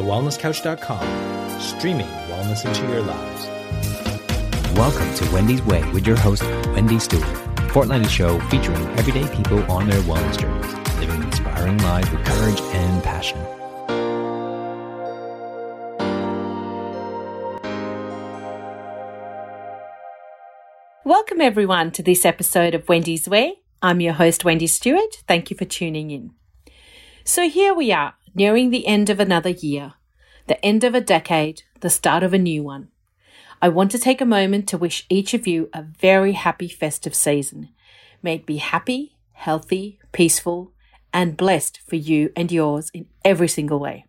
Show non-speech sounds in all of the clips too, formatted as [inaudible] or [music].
thewellnesscouch.com, streaming wellness into your lives. Welcome to Wendy's Way with your host, Wendy Stewart, a fortnightly show featuring everyday people on their wellness journeys, living inspiring lives with courage and passion. Welcome, everyone, to this episode of Wendy's Way. I'm your host, Wendy Stewart. Thank you for tuning in. So, here we are, nearing the end of another year, the end of a decade, the start of a new one. I want to take a moment to wish each of you a very happy festive season. May it be happy, healthy, peaceful, and blessed for you and yours in every single way.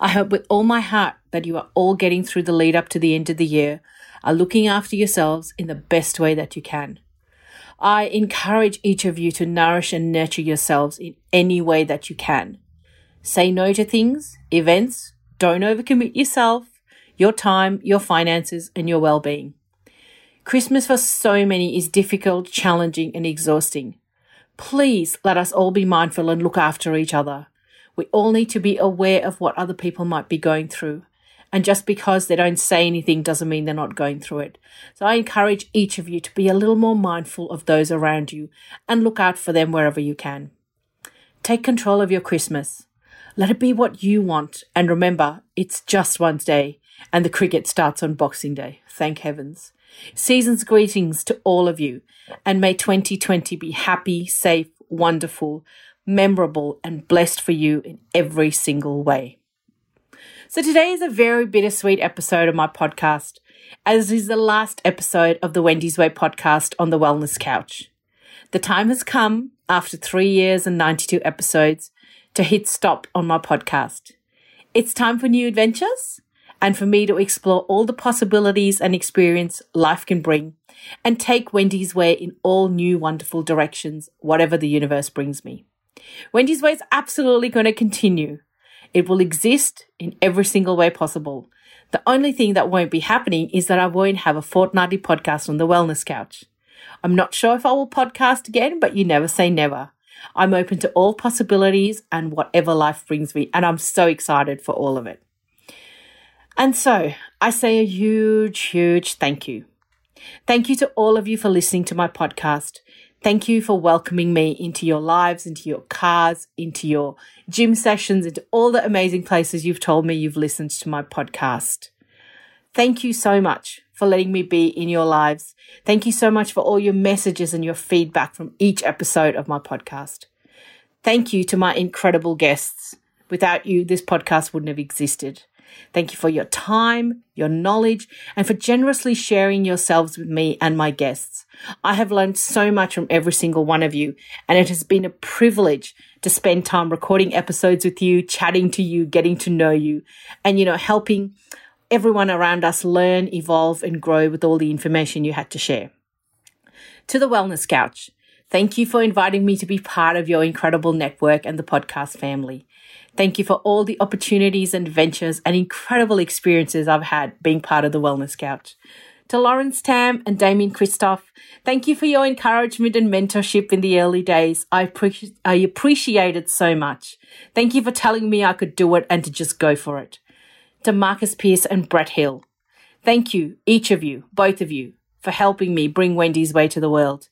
I hope with all my heart that you are all getting through the lead up to the end of the year are looking after yourselves in the best way that you can. I encourage each of you to nourish and nurture yourselves in any way that you can. Say no to things, events, don't overcommit yourself, your time, your finances, and your well being. Christmas for so many is difficult, challenging, and exhausting. Please let us all be mindful and look after each other. We all need to be aware of what other people might be going through and just because they don't say anything doesn't mean they're not going through it. So I encourage each of you to be a little more mindful of those around you and look out for them wherever you can. Take control of your Christmas. Let it be what you want. And remember, it's just one day and the cricket starts on Boxing Day. Thank heavens. Season's greetings to all of you and may 2020 be happy, safe, wonderful, memorable and blessed for you in every single way. So today is a very bittersweet episode of my podcast, as is the last episode of the Wendy's Way podcast on the Wellness Couch. The time has come, after three years and 92 episodes, to hit stop on my podcast. It's time for new adventures and for me to explore all the possibilities and experience life can bring and take Wendy's Way in all new wonderful directions, whatever the universe brings me. Wendy's Way is absolutely going to continue it will exist in every single way possible. The only thing that won't be happening is that I won't have a fortnightly podcast on the wellness couch. I'm not sure if I will podcast again, but you never say never. I'm open to all possibilities and whatever life brings me, and I'm so excited for all of it. And so I say a huge, huge thank you. Thank you to all of you for listening to my podcast. Thank you for welcoming me into your lives, into your cars, into your gym sessions, into all the amazing places you've told me you've listened to my podcast. Thank you so much for letting me be in your lives. Thank you so much for all your messages and your feedback from each episode of my podcast. Thank you to my incredible guests. Without you, this podcast wouldn't have existed. Thank you for your time, your knowledge, and for generously sharing yourselves with me and my guests. I have learned so much from every single one of you, and it has been a privilege to spend time recording episodes with you, chatting to you, getting to know you, and, you know, helping everyone around us learn, evolve, and grow with all the information you had to share. To the Wellness Couch, thank you for inviting me to be part of your incredible network and the podcast family. Thank you for all the opportunities and adventures and incredible experiences I've had being part of the Wellness Couch. To Lawrence Tam and Damien Christoph, thank you for your encouragement and mentorship in the early days. I, appreciate I appreciate it so much. Thank you for telling me I could do it and to just go for it. To Marcus Pierce and Brett Hill, thank you, each of you, both of you, for helping me bring Wendy's way to the world.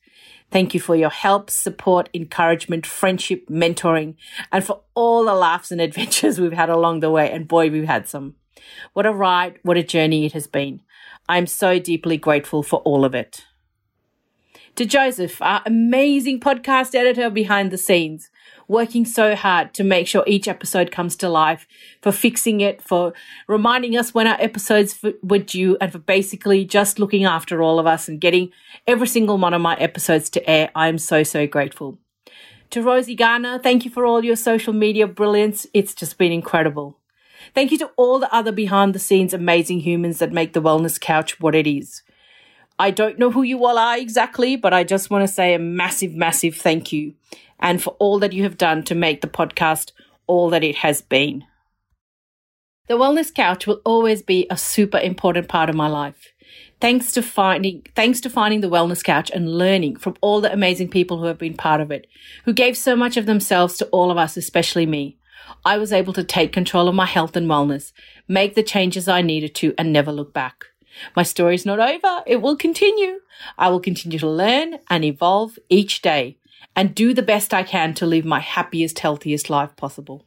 Thank you for your help, support, encouragement, friendship, mentoring, and for all the laughs and [laughs] adventures we've had along the way. And boy, we've had some. What a ride, what a journey it has been. I'm so deeply grateful for all of it. To Joseph, our amazing podcast editor behind the scenes, working so hard to make sure each episode comes to life, for fixing it, for reminding us when our episodes were due, and for basically just looking after all of us and getting every single one of my episodes to air. I'm so, so grateful. To Rosie Garner, thank you for all your social media brilliance. It's just been incredible. Thank you to all the other behind the scenes amazing humans that make the Wellness Couch what it is. I don't know who you all are exactly, but I just want to say a massive, massive thank you and for all that you have done to make the podcast all that it has been. The Wellness Couch will always be a super important part of my life. Thanks to finding, thanks to finding the Wellness Couch and learning from all the amazing people who have been part of it, who gave so much of themselves to all of us, especially me. I was able to take control of my health and wellness, make the changes I needed to, and never look back. My story is not over. It will continue. I will continue to learn and evolve each day and do the best I can to live my happiest, healthiest life possible.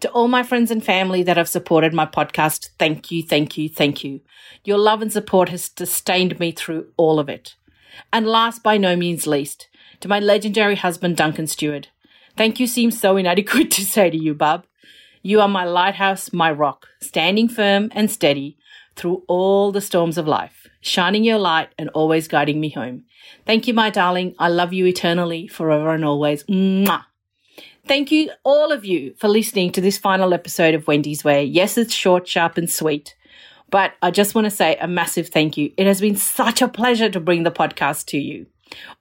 To all my friends and family that have supported my podcast, thank you, thank you, thank you. Your love and support has sustained me through all of it. And last by no means least, to my legendary husband, Duncan Stewart. Thank you seems so inadequate [laughs] to say to you, bub. You are my lighthouse, my rock, standing firm and steady through all the storms of life, shining your light and always guiding me home. Thank you, my darling. I love you eternally, forever and always. Mwah. Thank you, all of you, for listening to this final episode of Wendy's Way. Yes, it's short, sharp, and sweet. But I just want to say a massive thank you. It has been such a pleasure to bring the podcast to you.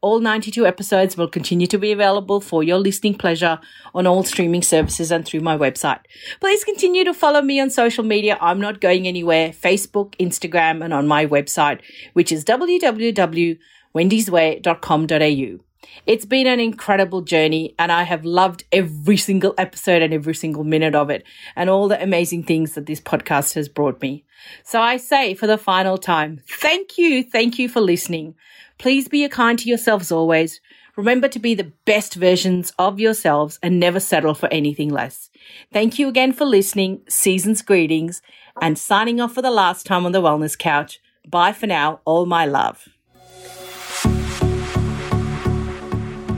All 92 episodes will continue to be available for your listening pleasure on all streaming services and through my website. Please continue to follow me on social media. I'm not going anywhere. Facebook, Instagram, and on my website, which is www.wendysway.com.au. It's been an incredible journey and I have loved every single episode and every single minute of it and all the amazing things that this podcast has brought me. So I say for the final time, thank you. Thank you for listening. Please be kind to yourselves always. Remember to be the best versions of yourselves and never settle for anything less. Thank you again for listening. Season's greetings and signing off for the last time on the wellness couch. Bye for now. All my love.